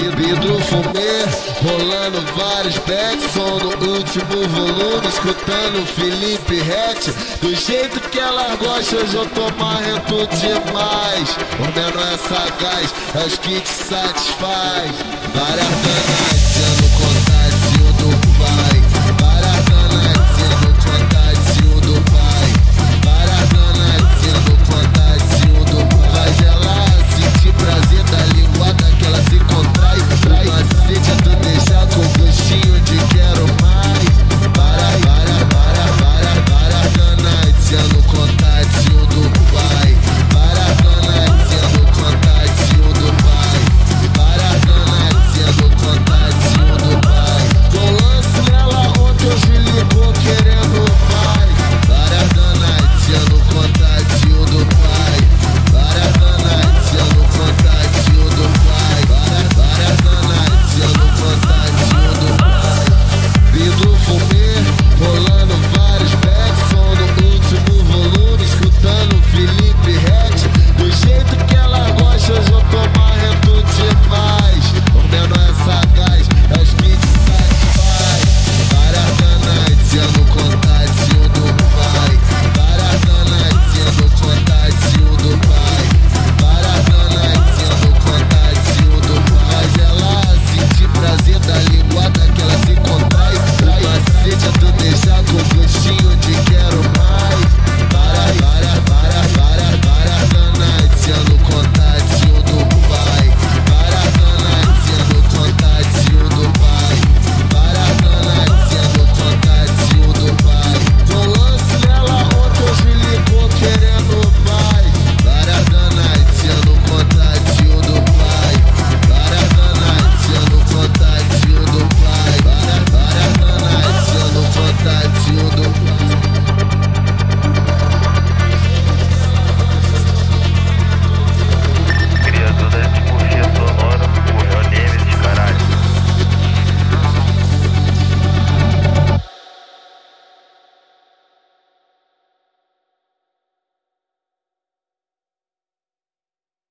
Proibido fumê, rolando vários packs, som no último volume, escutando Felipe Rett. Do jeito que ela gosta, hoje eu tô marrento demais. O menor é sagaz, é que te satisfaz. Várias danas But you.